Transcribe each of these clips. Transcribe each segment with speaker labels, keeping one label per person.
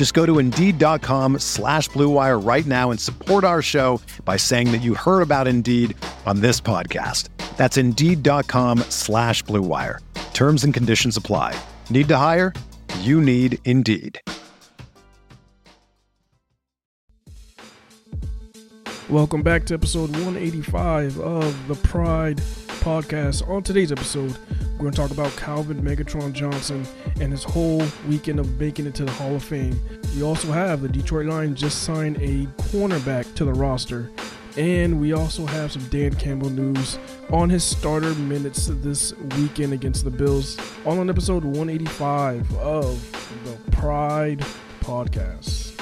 Speaker 1: Just go to Indeed.com slash BlueWire right now and support our show by saying that you heard about Indeed on this podcast. That's Indeed.com slash BlueWire. Terms and conditions apply. Need to hire? You need Indeed.
Speaker 2: Welcome back to episode 185 of the Pride Podcast. On today's episode, we're going to talk about Calvin Megatron Johnson and his whole weekend of making it to the Hall of Fame. We also have the Detroit Lions just signed a cornerback to the roster. And we also have some Dan Campbell news on his starter minutes this weekend against the Bills. All on episode 185 of the Pride Podcast.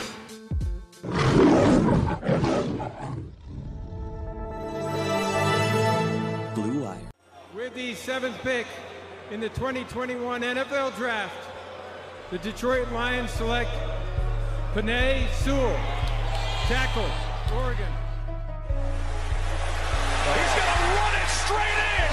Speaker 3: Seventh pick in the 2021 NFL Draft, the Detroit Lions select Penei Sewell, tackle, Oregon.
Speaker 4: He's gonna run it straight in.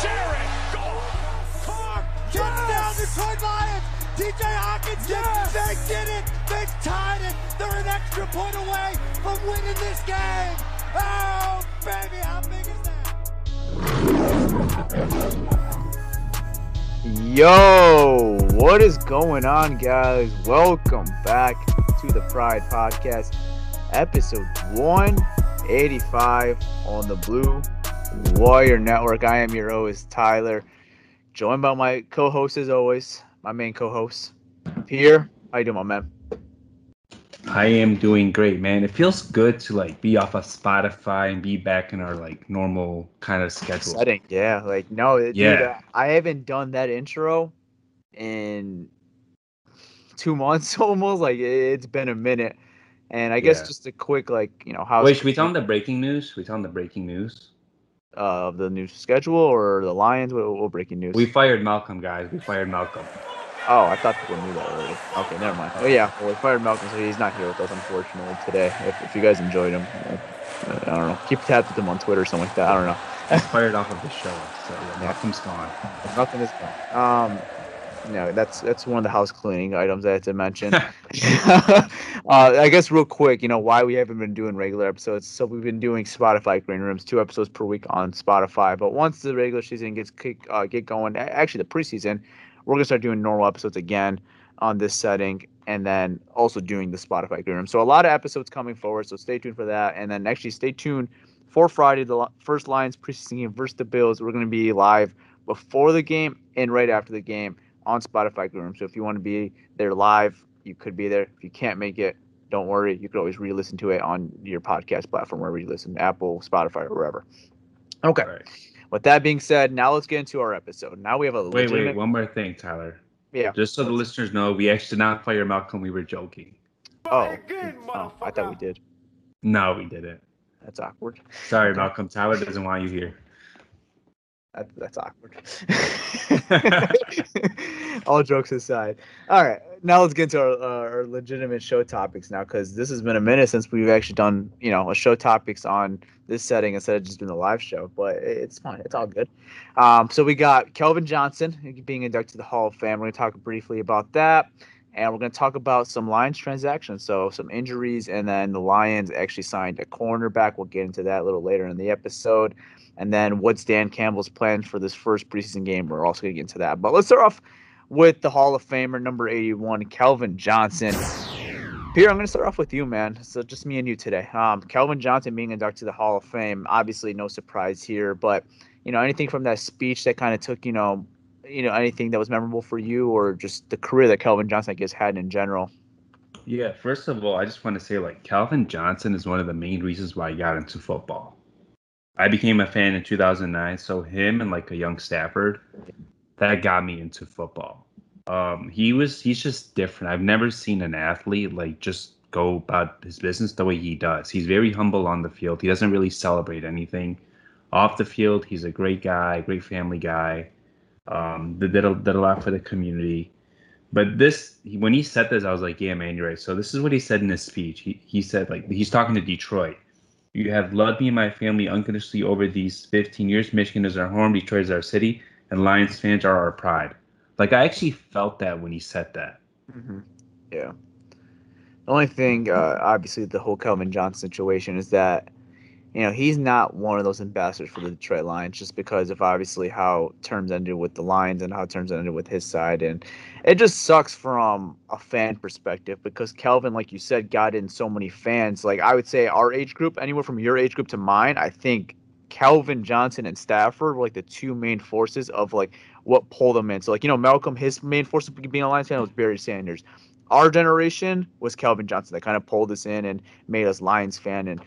Speaker 4: Jared Goff.
Speaker 5: Carr, touchdown Detroit Lions. TJ Hockenson, they did it. They tied it. They're an extra point away from winning this game. Oh, baby, how big is that?
Speaker 6: Yo, what is going on, guys? Welcome back to the Pride Podcast, episode 185 on the Blue Wire Network. I am your host, Tyler, joined by my co host, as always, my main co host, Pierre. How you doing, my man?
Speaker 7: I am doing great, man. It feels good to like be off of Spotify and be back in our like normal kind of schedule.
Speaker 6: Setting, yeah. Like, no, dude,
Speaker 7: Yeah.
Speaker 6: I haven't done that intro in two months almost. Like, it's been a minute. And I guess
Speaker 7: Yeah.
Speaker 6: just a quick, like, you know, how
Speaker 7: Wait, should we tell them the breaking news? We tell them the breaking news?
Speaker 6: uh, the new schedule or the Lions? What, what breaking news?
Speaker 7: We fired Malcolm, guys. We fired Malcolm.
Speaker 6: Oh, I thought people knew that already. Okay, never mind. Oh yeah, well, we fired Malcolm, so he's not here with us unfortunately today. If, if you guys enjoyed him, uh, I don't know. Keep tabs with him on Twitter or something like that. I don't know.
Speaker 7: He's fired off of the show. So yeah, Malcolm's gone.
Speaker 6: Nothing is gone. Um, no, that's that's one of the house cleaning items I had to mention. uh, I guess real quick, you know why we haven't been doing regular episodes. So we've been doing Spotify green rooms, two episodes per week on Spotify. But once the regular season gets kick, uh, get going, actually the preseason, we're gonna start doing normal episodes again on this setting, and then also doing the Spotify green room. So a lot of episodes coming forward. So stay tuned for that, and then actually stay tuned for Friday, the first Lions preseason game versus the Bills. We're gonna be live before the game and right after the game on Spotify Green Room. So if you want to be there live, you could be there. If you can't make it, don't worry. You could always re-listen to it on your podcast platform wherever you listen, Apple, Spotify, or wherever. Okay.
Speaker 7: All right.
Speaker 6: With that being said, now let's get into our episode. Now we have a
Speaker 7: Wait, wait, one more thing, Tyler.
Speaker 6: Yeah.
Speaker 7: Just so the listeners know, we actually did not fire Malcolm. We were joking.
Speaker 6: Oh, oh, I thought we did.
Speaker 7: No, we didn't.
Speaker 6: That's awkward.
Speaker 7: Sorry, Malcolm. Tyler doesn't want you here.
Speaker 6: That, that's awkward. All jokes aside. All right, now let's get into our, uh, our legitimate show topics now, because this has been a minute since we've actually done, you know, a show topics on this setting instead of just doing the live show. But it's fine. It's all good. Um, so we got Calvin Johnson being inducted to the Hall of Fame. We're going to talk briefly about that. And we're going to talk about some Lions transactions. So some injuries, and then the Lions actually signed a cornerback. We'll get into that a little later in the episode. And then what's Dan Campbell's plans for this first preseason game? We're also going to get into that. But let's start off with the Hall of Famer, number 81, Calvin Johnson. Pierre, I'm going to start off with you, man. So just me and you today. Um, Calvin Johnson being inducted to the Hall of Fame, obviously no surprise here, but you know anything from that speech that kind of took you know, you know anything that was memorable for you, or just the career that Calvin Johnson guess had in general.
Speaker 7: Yeah, first of all, I just want to say like Calvin Johnson is one of the main reasons why I got into football. I became a fan in 2009, so him and like a young Stafford, that got me into football. Um, he was he's just different. I've never seen an athlete like just go about his business the way he does. He's very humble on the field. He doesn't really celebrate anything. Off the field, he's a great guy, great family guy. Um, did, did, a, did a lot for the community. But this, when he said this, I was like, yeah, man, you're right. So this is what he said in his speech. He, he said, like, he's talking to Detroit. You have loved me and my family unconditionally over these 15 years. Michigan is our home, Detroit is our city, and Lions fans are our pride. Like, I actually felt that when he said that.
Speaker 6: Mm-hmm. Yeah. The only thing, uh, obviously, the whole Calvin Johnson situation is that you know, he's not one of those ambassadors for the Detroit Lions just because of obviously how terms ended with the Lions and how terms ended with his side. And it just sucks from a fan perspective because Calvin, like you said, got in so many fans. Like I would say our age group, anywhere from your age group to mine, I think Calvin Johnson and Stafford were like the two main forces of like what pulled them in. So like, you know, Malcolm, his main force of being a Lions fan was Barry Sanders. Our generation was Calvin Johnson that kind of pulled us in and made us Lions fan. And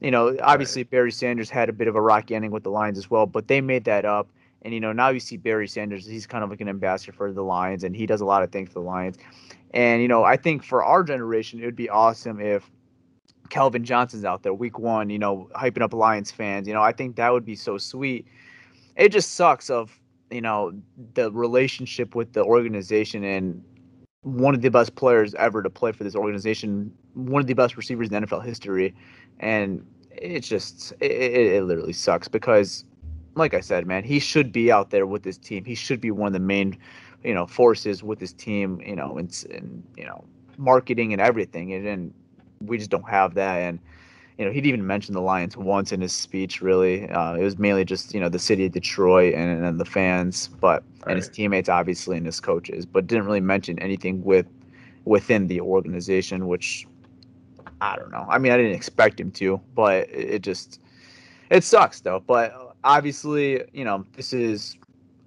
Speaker 6: you know, obviously right. Barry Sanders had a bit of a rocky ending with the Lions as well, but they made that up. And you know, now you see Barry Sanders, he's kind of like an ambassador for the Lions, and he does a lot of things for the Lions. And you know, I think for our generation, it would be awesome if Calvin Johnson's out there week one, you know, hyping up Lions fans. You know, I think that would be so sweet. It just sucks of you know the relationship with the organization and one of the best players ever to play for this organization, one of the best receivers in NFL history, and it just it, it, literally sucks because, like I said, man, he should be out there with his team. He should be one of the main, you know, forces with his team. You know, and, and you know, marketing and everything, and, and we just don't have that. And you know, he'd even mentioned the Lions once in his speech. Really, uh, it was mainly just you know the city of Detroit and, and the fans, but right. and his teammates obviously and his coaches, but didn't really mention anything with within the organization, which I don't know. I mean, I didn't expect him to, but it, it just it sucks though. But obviously, you know, this is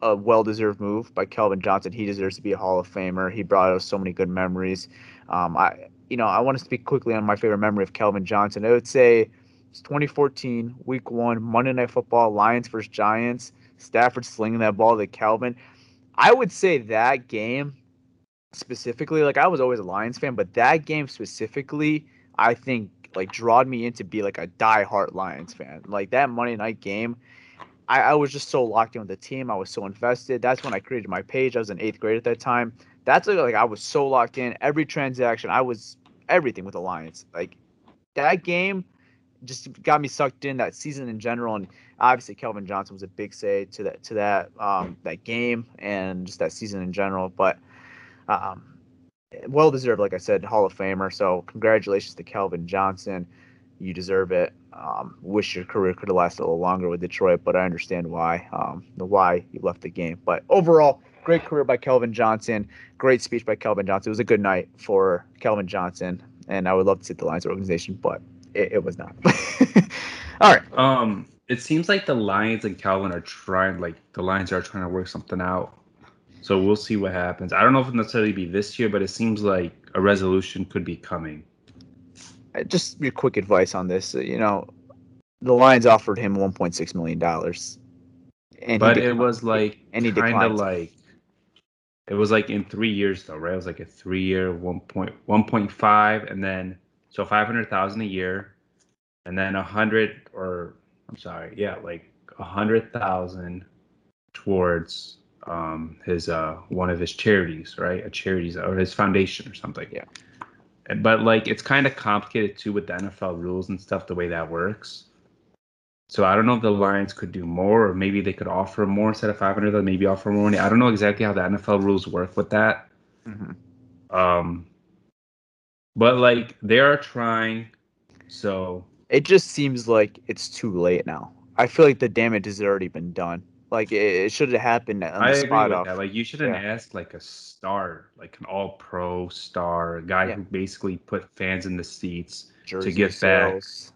Speaker 6: a well-deserved move by Calvin Johnson. He deserves to be a Hall of Famer. He brought us so many good memories. Um, I you know, I want to speak quickly on my favorite memory of Calvin Johnson. I would say it's 2014, week one, Monday Night Football, Lions versus Giants. Stafford slinging that ball to Calvin. I would say that game specifically, like I was always a Lions fan, but that game specifically, I think like drawed me into be like a die-hard Lions fan. Like that Monday night game, I, I was just so locked in with the team. I was so invested. That's when I created my page. I was in eighth grade at that time. That's like, like I was so locked in. Every transaction, I was everything with Alliance. Like that game just got me sucked in that season in general, and obviously Calvin Johnson was a big say to that to that um, that game and just that season in general. But um, well deserved, like I said, Hall of Famer. So congratulations to Calvin Johnson. You deserve it. Um, wish your career could have lasted a little longer with Detroit, but I understand why um, the why you left the game. But overall, great career by Calvin Johnson. Great speech by Calvin Johnson. It was a good night for Calvin Johnson, and I would love to see the Lions organization, but it, it was not. All right.
Speaker 7: Um, it seems like the Lions and Calvin are trying, like the Lions are trying to work something out. So we'll see what happens. I don't know if it'll necessarily be this year, but it seems like a resolution could be coming.
Speaker 6: Uh, just your quick advice on this. You know, the Lions offered him 1.6 million dollars,
Speaker 7: and but it was like and he kind of like it was like in three years though, right? It was like a three year, one point one point five, and then so five hundred thousand a year, and then a hundred or I'm sorry, yeah, like a hundred thousand towards um his uh one of his charities, right? A charities or his foundation or something.
Speaker 6: Yeah.
Speaker 7: But like it's kind of complicated too with the NFL rules and stuff, the way that works. So I don't know if the Lions could do more, or maybe they could offer more instead of 500. They Maybe offer more money. I don't know exactly how the NFL rules work with that. Mm-hmm. Um, but like they are trying. So
Speaker 6: it just seems like it's too late now. I feel like the damage has already been done. Like it, it should have happened on the
Speaker 7: I agree
Speaker 6: spot
Speaker 7: with
Speaker 6: off.
Speaker 7: that. Like you shouldn't
Speaker 6: Yeah.
Speaker 7: ask like a star, like an all-pro star, a guy
Speaker 6: Yeah.
Speaker 7: who basically put fans in the seats
Speaker 6: Jersey
Speaker 7: get back
Speaker 6: sales.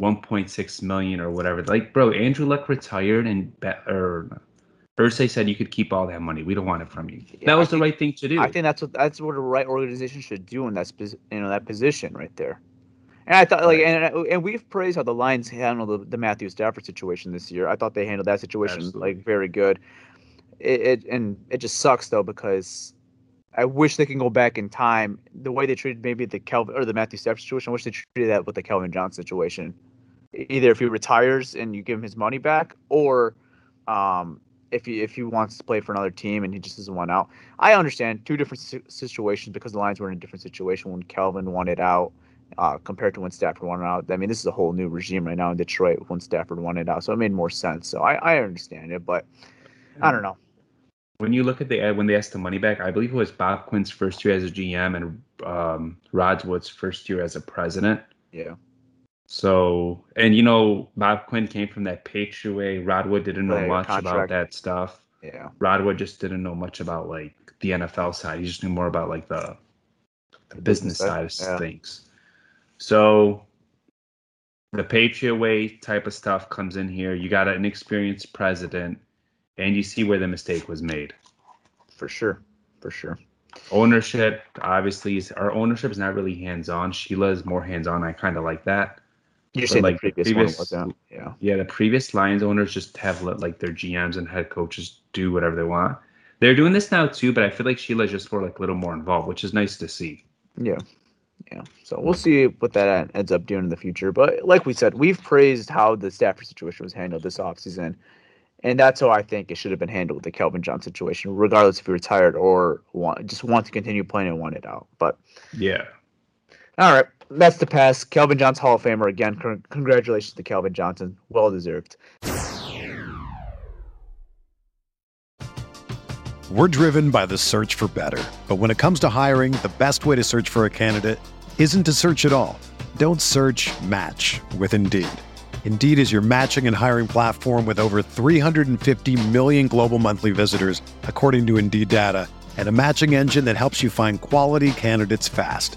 Speaker 7: 1.6 million or whatever. Like, bro, Andrew Luck retired and be- or Irsay said you could keep all that money. We don't want it from you.
Speaker 6: Yeah,
Speaker 7: that
Speaker 6: I
Speaker 7: was the
Speaker 6: think-
Speaker 7: right thing to do.
Speaker 6: I think that's what that's what the right organization should do in that you know that position right there. And I thought like and uh, and we've praised how the Lions handled the, the Matthew Stafford situation this year. I thought they handled that situation
Speaker 7: Absolutely.
Speaker 6: like very good. It, it and it just sucks though because I wish they can go back in time the way they treated maybe the Calvin or the Matthew Stafford situation. I wish they treated that with the Calvin Johnson situation. Either if he retires and you give him his money back, or um, if he if he wants to play for another team and he just doesn't want out. I understand two different si- situations because the Lions were in a different situation when Calvin wanted out uh, compared to when Stafford wanted out. I mean, this is a whole new regime right now in Detroit when Stafford wanted out, so it made more sense. So I, I understand it, but I don't know.
Speaker 7: when you look at the ad, when they asked the money back, I believe it was Bob Quinn's first year as a GM and um, Rod Wood's first year as a president.
Speaker 6: Yeah,
Speaker 7: So, and you know, Bob Quinn came from that Patriot way. Rod Wood didn't know
Speaker 6: Right,
Speaker 7: much about that stuff.
Speaker 6: yeah,
Speaker 7: Rod Wood just didn't know much about like the NFL side. He just knew more about like the, the business side of
Speaker 6: yeah.
Speaker 7: things. So the Patriot way type of stuff comes in here. You got an inexperienced president, and you see where the mistake was made.
Speaker 6: for sure, for sure.
Speaker 7: Ownership, obviously, is our ownership is not really hands on. Sheila is more hands on. I kind of like that.
Speaker 6: You're saying
Speaker 7: like,
Speaker 6: the previous,
Speaker 7: previous-
Speaker 6: one? Yeah,
Speaker 7: Yeah, the previous Lions owners just have let like their GMs and head coaches do whatever they want. They're doing this now too, but I feel like Sheila's just more like a little more involved, which is nice to see.
Speaker 6: yeah, yeah. So we'll see what that ends up doing in the future. But like we said, we've praised how the Stafford situation was handled this offseason. And that's how I think it should have been handled with the Calvin John situation, regardless if he retired or want, just want to continue playing and want it out. But
Speaker 7: Yeah.
Speaker 6: all right, that's the past. Calvin Johnson Hall of Famer again. Con- congratulations to Calvin Johnson, well deserved.
Speaker 1: We're driven by the search for better. But when it comes to hiring, the best way to search for a candidate isn't to search at all. Don't search match with Indeed. Indeed is your matching and hiring platform with over 350 million global monthly visitors, according to Indeed data, and a matching engine that helps you find quality candidates fast.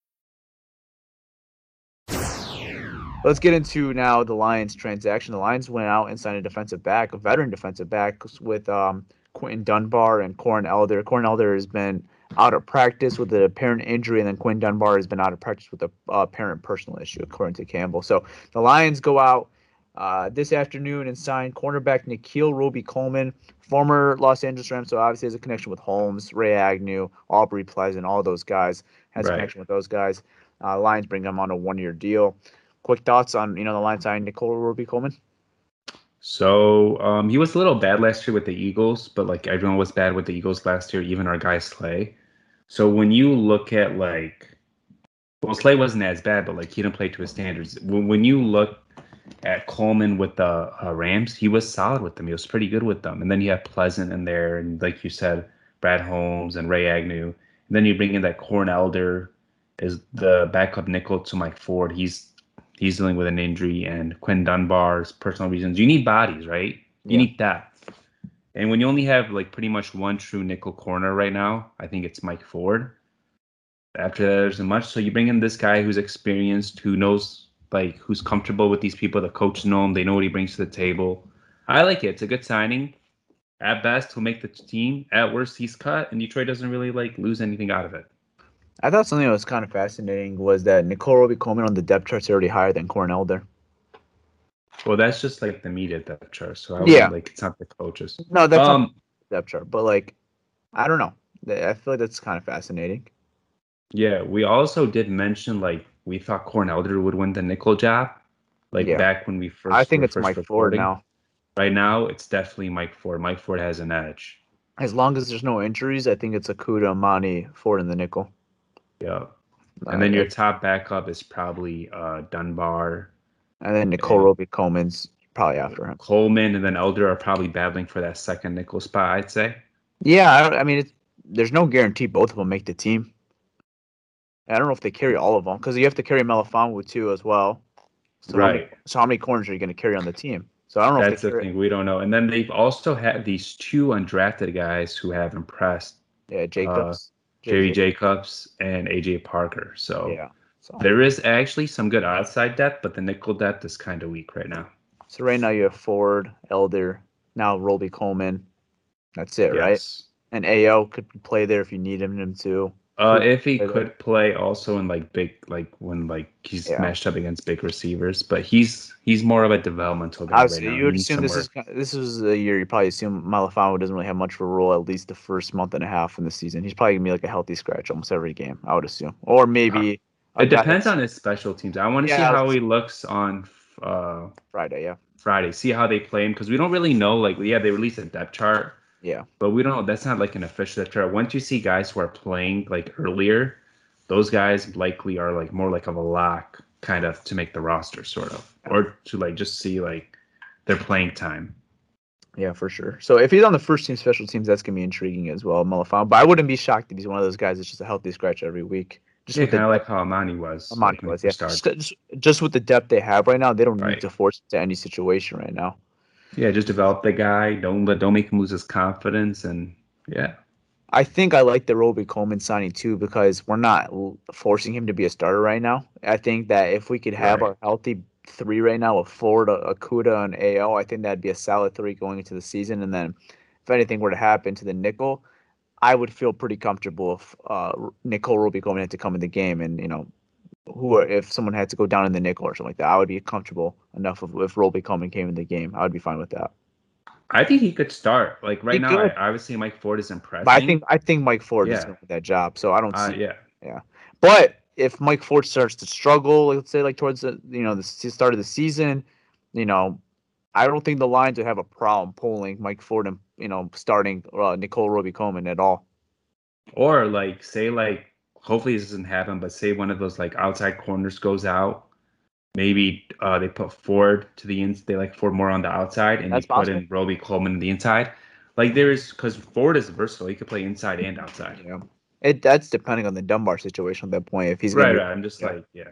Speaker 6: Let's get into now the Lions transaction. The Lions went out and signed a defensive back, a veteran defensive back, with um, Quinton Dunbar and Corn Elder. Corn Elder has been out of practice with an apparent injury, and then Quinton Dunbar has been out of practice with a uh, apparent personal issue, according to Campbell. So the Lions go out uh, this afternoon and sign cornerback Nickell Robey Coleman, former Los Angeles Rams. So obviously has a connection with Holmes, Ray Agnew, Aubrey Pleasant, all those guys. Has a connection with those guys. Uh, Lions bring him on a one-year deal. Quick thoughts on you know the line signing Nickell Robey Coleman?
Speaker 7: So um, he was a little bad last year with the Eagles, but like everyone was bad with the Eagles last year, even our guy Slay. So when you look at like, well, Slay wasn't as bad, but like he didn't play to his standards. When, when you look at Coleman with the uh, Rams, he was solid with them. He was pretty good with them. And then you have Pleasant in there, and like you said, Brad Holmes and Ray Agnew. And then you bring in that Corn Elder is the backup nickel to Mike Ford. He's he's dealing with an injury, and Quinn Dunbar's personal reasons. You need bodies, right? You
Speaker 6: Yeah.
Speaker 7: need depth. And when you only have like pretty much one true nickel corner right now, I think it's Mike Ford. After that, there's a much. So you bring in this guy who's experienced, who knows, like, who's comfortable with these people. The coaches know him. They know what he brings to the table. I like it. It's a good signing. At best, he'll make the team. At worst, he's cut, and Detroit doesn't really like lose anything out of it.
Speaker 6: I thought something that was kind of fascinating was that Nickell Robey Coleman on the depth chart's already higher than Corn Elder.
Speaker 7: Well, that's just like the media depth chart. So I
Speaker 6: Yeah.
Speaker 7: like it's not the coaches.
Speaker 6: No, that's not
Speaker 7: um,
Speaker 6: the depth chart, but like, I don't know. I feel like that's kind of fascinating.
Speaker 7: yeah. We also did mention like we thought Corn Elder would win the nickel job, like
Speaker 6: Yeah.
Speaker 7: back when we first.
Speaker 6: I think it's
Speaker 7: first
Speaker 6: Mike Ford now.
Speaker 7: Right now, it's definitely Mike Ford. Mike Ford has an edge.
Speaker 6: As long as there's no injuries, I think it's Okudah, Amani, Ford, in the nickel.
Speaker 7: Yeah.
Speaker 6: Uh,
Speaker 7: And then your top backup is probably uh, Dunbar,
Speaker 6: and then Nickell
Speaker 7: and-
Speaker 6: Robey Coleman's probably after him.
Speaker 7: Coleman, and then Elder are probably battling for that second nickel spot. I'd say.
Speaker 6: Yeah, I, I mean, it's, there's no guarantee both of them make the team. I don't know if they carry all of them because you have to carry Melifonwu too as well. So how many-
Speaker 7: Right.
Speaker 6: so how many corners are you going to carry on the team? So I don't know
Speaker 7: That's
Speaker 6: if they
Speaker 7: the
Speaker 6: carry,
Speaker 7: thing we don't know. And then they've also had these two undrafted guys who have impressed.
Speaker 6: Yeah, Jacobs.
Speaker 7: Jerry Jacobs and AJ Parker. So
Speaker 6: Yeah. So,
Speaker 7: there is actually some good outside depth, but the nickel depth is kind of weak right now.
Speaker 6: so right now you have Ford, Elder, now Robey Coleman. That's it, right? And AO could play there if you need him, too.
Speaker 7: Uh, if he could play also in like big, like when like he's
Speaker 6: Yeah.
Speaker 7: matched up against big receivers, but he's he's more of a developmental guy
Speaker 6: Obviously,
Speaker 7: right now.
Speaker 6: you would assume this is this is a year you probably assume Melifonwu doesn't really have much of a role at least the first month and a half in the season. He's probably gonna be like a healthy scratch almost every game, I would assume, or maybe a
Speaker 7: It depends on his special teams. I want to
Speaker 6: Yeah,
Speaker 7: see how he looks on uh,
Speaker 6: Friday. Yeah,
Speaker 7: Friday. See how they play him because we don't really know. Like, yeah, they released a depth chart,
Speaker 6: yeah,
Speaker 7: but we don't know. That's not like an official chart. Once you see guys who are playing like earlier, those guys likely are like more like of a lock, kind of to make the roster, sort of, or to like just see like their playing time.
Speaker 6: yeah, for sure. So if he's on the first team special teams, that's gonna be intriguing as well, Melifonwu. But I wouldn't be shocked if he's one of those guys that's just a healthy scratch every week. Just
Speaker 7: Yeah, kind of like how Amani was.
Speaker 6: Amani
Speaker 7: like,
Speaker 6: was, yeah. Just, just, with the depth they have right now, they don't need to force it to any situation right now.
Speaker 7: Yeah, just develop the guy. Don't let don't make him lose his confidence, and yeah,
Speaker 6: I think I like the Robey Coleman signing too because we're not forcing him to be a starter right now. I think that if we could have
Speaker 7: Right.
Speaker 6: our healthy three right now with Ford, uh, Okudah, and AO, I think that'd be a solid three going into the season. And then if anything were to happen to the nickel, I would feel pretty comfortable if uh, Nickell Robey Coleman had to come in the game and, you know, who are- if someone had to go down in the nickel or something like that, I would be comfortable enough if, if Robey Coleman came in the game. I would be fine with that.
Speaker 7: I think he could start. Like right
Speaker 6: He
Speaker 7: now, I, obviously Mike Ford is impressive.
Speaker 6: But I think I think Mike Ford is
Speaker 7: Yeah.
Speaker 6: going to that job, so I don't
Speaker 7: uh,
Speaker 6: see
Speaker 7: yeah,
Speaker 6: But if Mike Ford starts to struggle, let's say like towards the you know the start of the season, you know, I don't think the Lions would have a problem pulling Mike Ford and you know starting uh, Nickell Robey Coleman at all.
Speaker 7: or like say like hopefully this doesn't happen, but say one of those like outside corners goes out. Maybe uh, they put Ford to the ins. They like Ford more on the outside, and
Speaker 6: That's
Speaker 7: put
Speaker 6: possible.
Speaker 7: in Robey Coleman on the inside. Like there is because Ford is versatile. He could play inside and outside.
Speaker 6: Yeah, it that's depending on the Dunbar situation at that point. If he's
Speaker 7: Right,
Speaker 6: be-
Speaker 7: right. I'm just
Speaker 6: yeah.
Speaker 7: like yeah.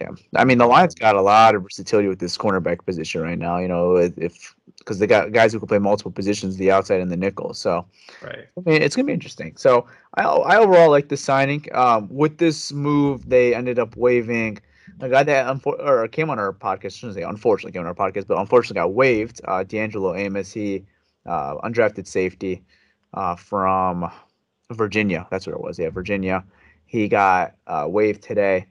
Speaker 6: Yeah, I mean the Lions got a lot of versatility with this cornerback position right now. You know, if because they got guys who can play multiple positions, the outside and the nickel. So
Speaker 7: Right.
Speaker 6: I mean, it's gonna be interesting. So I, I overall like the signing. Um, with this move, they ended up waiving a guy that unfor- or came on our podcast. I shouldn't say unfortunately came on our podcast, but unfortunately got waived. Uh, D'Angelo Amos, he uh, undrafted safety uh, from Virginia. That's what it was. Yeah, Virginia. He got uh, waived today.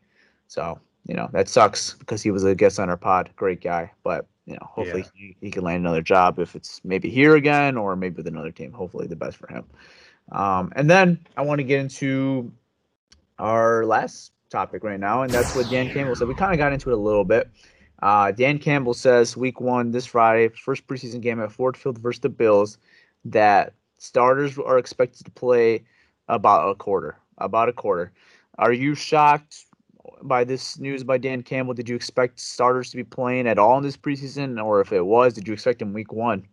Speaker 6: So you know that sucks because he was a guest on our pod. Great guy, but you know hopefully he, he can land another job if it's maybe here again or maybe with another team. Hopefully the best for him. Um, and then I want to get into our last topic right now, and that's what Dan Campbell said. We kind of got into it a little bit. Uh, Dan Campbell says week one this Friday, first preseason game at Ford Field versus the Bills, that starters are expected to play about a quarter. About a quarter. Are you shocked by this news by Dan Campbell? Did you expect starters to be playing at all in this preseason, or if it was, did you expect them week one?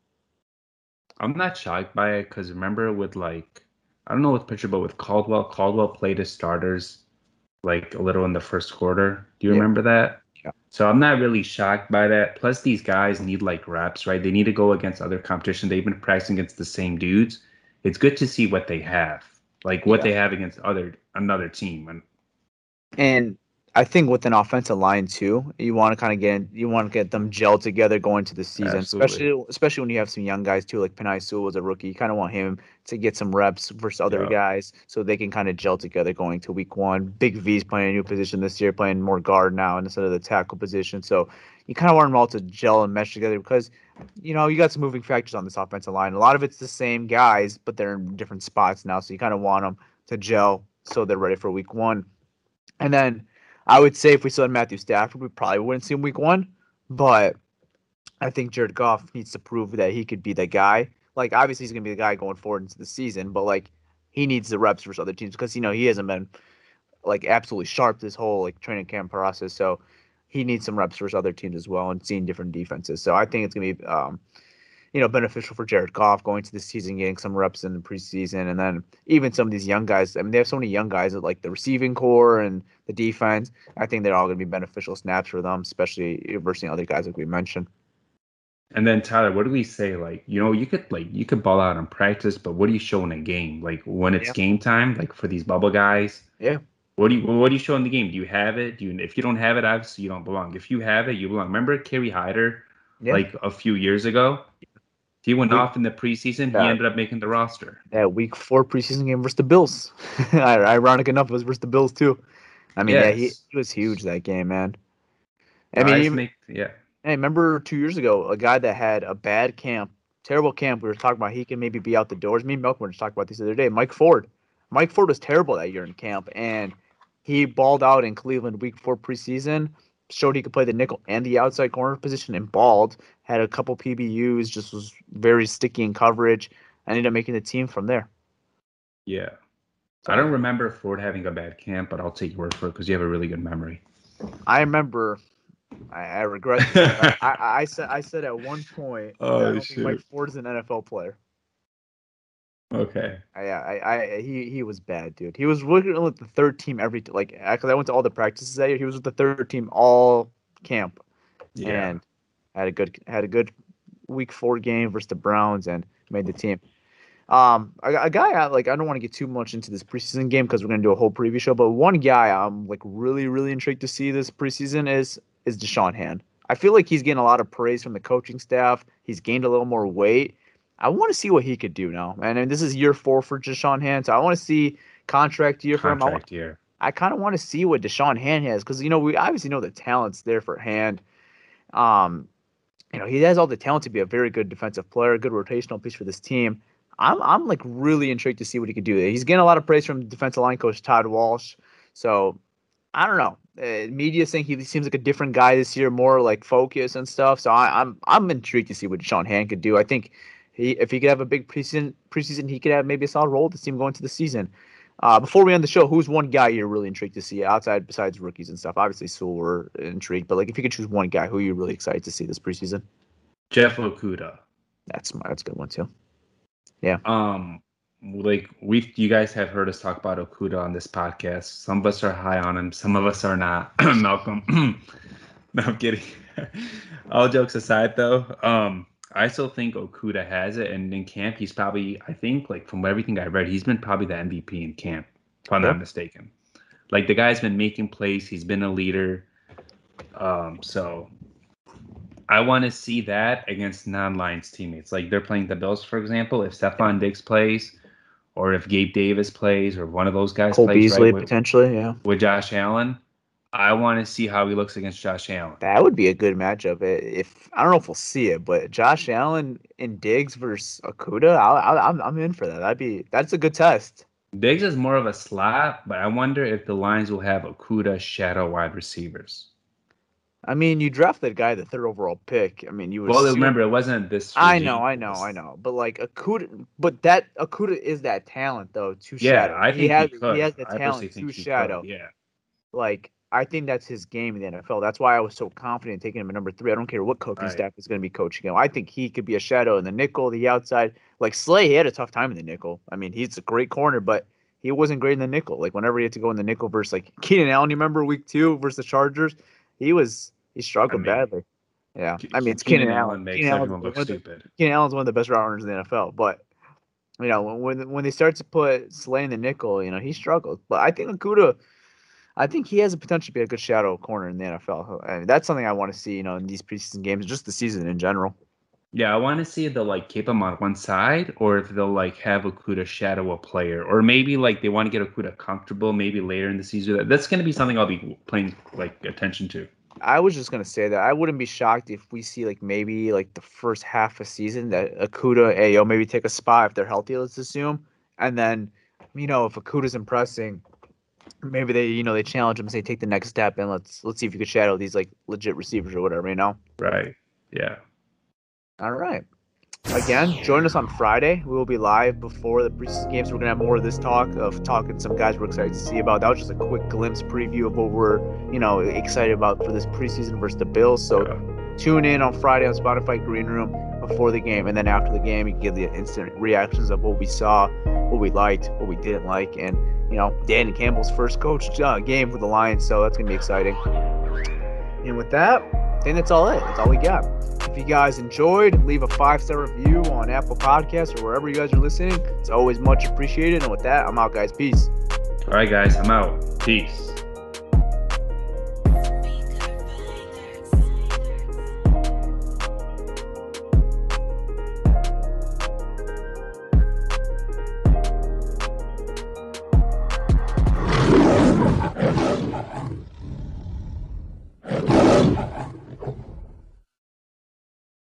Speaker 7: I'm not shocked by it because remember with like I don't know with Pitcher, but with Caldwell, Caldwell played his starters like a little in the first quarter. Do you
Speaker 6: Yeah.
Speaker 7: remember that?
Speaker 6: Yeah.
Speaker 7: So I'm not really shocked by that. Plus, these guys need like reps, right? They need to go against other competition. They've been practicing against the same dudes. It's good to see what they have, like what
Speaker 6: Yeah.
Speaker 7: they have against other another team. And
Speaker 6: And I think with an offensive line too, you want to kind of get you want to get them gelled together going to the season,
Speaker 7: Absolutely.
Speaker 6: especially especially when you have some young guys too, like Penei Sewell was a rookie. You kind of want him to get some reps versus other
Speaker 7: Yeah.
Speaker 6: guys, so they can kind of gel together going to week one. Big V's playing a new position this year, playing more guard now instead of the tackle position. So you kind of want them all to gel and mesh together because you know you got some moving factors on this offensive line. A lot of it's the same guys, but they're in different spots now. So you kind of want them to gel so they're ready for week one. And then I would say if we still had Matthew Stafford, we probably wouldn't see him week one. But I think Jared Goff needs to prove that he could be the guy. Like obviously he's gonna be the guy going forward into the season, but like he needs the reps versus other teams because you know he hasn't been like absolutely sharp this whole like training camp process. So he needs some reps versus other teams as well and seeing different defenses. So I think it's gonna be um, you know, beneficial for Jared Goff going to the season, getting some reps in the preseason, and then even some of these young guys. I mean, they have so many young guys at like the receiving core and the defense. I think they're all going to be beneficial snaps for them, especially versus other guys like we mentioned.
Speaker 7: and then Tyler, what do we say? Like, you know, you could like you could ball out in practice, but what do you show in a game? Like when it's
Speaker 6: Yeah.
Speaker 7: game time, like for these bubble guys.
Speaker 6: Yeah.
Speaker 7: What do you what do you show in the game? Do you have it? Do you if you don't have it, obviously you don't belong. If you have it, you belong. Remember Kerry Hyder,
Speaker 6: Yeah.
Speaker 7: like a few years ago? He went
Speaker 6: We-
Speaker 7: off in the preseason.
Speaker 6: Yeah.
Speaker 7: He ended up making the roster.
Speaker 6: that week four preseason game versus the Bills. Ironic enough, it was versus the Bills too. I mean, yeah, he, he was huge that game, man. I mean, even,
Speaker 7: make, yeah.
Speaker 6: Hey, remember two years ago, a guy that had a bad camp, terrible camp. We were talking about he can maybe be out the doors. Me and Malcolm were just talking about this the other day. Mike Ford. Mike Ford was terrible that year in camp, and he balled out in Cleveland week four preseason. Showed he could play the nickel and the outside corner position, and balled. Had a couple PBUs, just was very sticky in coverage. Ended up making the team from there.
Speaker 7: Yeah. I don't remember Ford having a bad camp, but I'll take your word for it because you have a really good memory.
Speaker 6: I remember. I, I regret. I, I, I said. I said at one point.
Speaker 7: Oh,
Speaker 6: Mike
Speaker 7: shoot.
Speaker 6: Ford is an NFL player.
Speaker 7: Okay.
Speaker 6: I, I, I, he, he was bad, dude. He was working with the third team every like because I went to all the practices that year. He was with the third team all camp
Speaker 7: Yeah.
Speaker 6: and had a good had a good week four game versus the Browns and made the team. Um, a, a guy I like. I don't want to get too much into this preseason game because we're gonna do a whole preview show. But one guy I'm like really really intrigued to see this preseason is is Da'Shawn Hand. I feel like he's getting a lot of praise from the coaching staff. He's gained a little more weight. I want to see what he could do now. And, and this is year four for Da'Shawn Hand, so I want to see contract year for him.
Speaker 7: Contract year.
Speaker 6: I kind of want to see what Da'Shawn Hand has because you know we obviously know the talent's there for Hand. Um, you know he has all the talent to be a very good defensive player, a good rotational piece for this team. I'm I'm like really intrigued to see what he could do. He's getting a lot of praise from defensive line coach Todd Wash. So I don't know. Uh, media saying he seems like a different guy this year, more like focus and stuff. So I, I'm I'm intrigued to see what Da'Shawn Hand could do. I think he if he could have a big preseason preseason, he could have maybe a solid role with this team going into the season. Uh, before we end the show, who's one guy you're really intrigued to see outside besides rookies and stuff? Obviously, Sewell we're intrigued, but like if you could choose one guy, who are you really excited to see this preseason?
Speaker 7: Jeff Okudah.
Speaker 6: That's my that's a good one too. Yeah.
Speaker 7: Um, like we, you guys have heard us talk about Okudah on this podcast. Some of us are high on him, some of us are not. Malcolm, no, I'm kidding. All jokes aside, though, um, I still think Okudah has it, and in camp, he's probably, I think, like from everything I read, he's been probably the MVP in camp, if I'm
Speaker 6: Yeah.
Speaker 7: not mistaken. Like the guy's been making plays, he's been a leader. Um, so I want to see that against non-Lions teammates. Like they're playing the Bills, for example. If Stefon Diggs plays, or if Gabe Davis plays, or one of those guys
Speaker 6: Cole
Speaker 7: plays
Speaker 6: Beasley
Speaker 7: right, with,
Speaker 6: potentially, yeah.
Speaker 7: with Josh Allen, I want to see how he looks against Josh Allen.
Speaker 6: That would be a good matchup. Eh, if I don't know if we'll see it, but Josh Allen and Diggs versus Okudah, I'll, I'll, I'm I'm in for that. That'd be that's a good test.
Speaker 7: Diggs is more of a slot, but I wonder if the Lions will have Okudah shadow wide receivers.
Speaker 6: I mean, you drafted a guy the third overall pick. I mean, you would
Speaker 7: Well,
Speaker 6: assume-
Speaker 7: remember it wasn't this.
Speaker 6: I know, I know, I know. But like Okudah, but that Okudah is that talent though to
Speaker 7: Yeah,
Speaker 6: shadow.
Speaker 7: I think
Speaker 6: he has
Speaker 7: could.
Speaker 6: he has the
Speaker 7: I
Speaker 6: talent to
Speaker 7: he could,
Speaker 6: shadow.
Speaker 7: Yeah.
Speaker 6: Like I think that's his game in the NFL. That's why I was so confident in taking him at number three. I don't care what coaching
Speaker 7: Right.
Speaker 6: staff is going to be coaching him. I think he could be a shadow in the nickel, the outside. Like Slay, he had a tough time in the nickel. I mean, he's a great corner, but he wasn't great in the nickel. Like whenever he had to go in the nickel versus like Keenan Allen, you remember week two versus the Chargers, he was He struggled
Speaker 7: I mean,
Speaker 6: badly. Yeah,
Speaker 7: Ke-
Speaker 6: I mean it's
Speaker 7: Keenan
Speaker 6: Keenan
Speaker 7: Allen makes
Speaker 6: Keenan
Speaker 7: everyone look
Speaker 6: of the-
Speaker 7: stupid.
Speaker 6: Keenan Allen's one of the best route runners in the NFL, but you know when when, when they start to put Slay in the nickel, you know he struggles. But I think Okudah, I think he has a potential to be a good shadow corner in the NFL. I mean, that's something I want to see, you know, in these preseason games, just the season in general.
Speaker 7: Yeah, I want to see if they'll like keep him on one side, or if they'll like have Okudah shadow a player, or maybe like they want to get Okudah comfortable. Maybe later in the season, That- that's going to be something I'll be paying like attention to.
Speaker 6: I was just gonna say that I wouldn't be shocked if we see like maybe like the first half of season that Okudah, hey yo, maybe take a spot if they're healthy, let's assume, and then you know if Okudah's impressing, maybe they you know they challenge him and say take the next step and let's let's see if you could shadow these like legit receivers or whatever, you know.
Speaker 7: Right. Yeah.
Speaker 6: All right. Again, join us on Friday. We will be live before the preseason games. We're gonna have more of this talk of talking to some guys we're excited to see about. That was just a quick glimpse preview of what we're, you know, excited about for this preseason versus the Bills. So
Speaker 7: Yeah.
Speaker 6: tune in on Friday on Spotify Green Room before the game, and then after the game, you give the instant reactions of what we saw, what we liked, what we didn't like, and you know, Danny Campbell's first coach uh, game for the Lions. So that's gonna be exciting. And with that, then that's all it. That's all we got. If you guys enjoyed, leave a five star review on Apple Podcasts or wherever you guys are listening. It's always much appreciated. And with that, I'm out, guys. Peace.
Speaker 7: All right, guys, I'm out. Peace.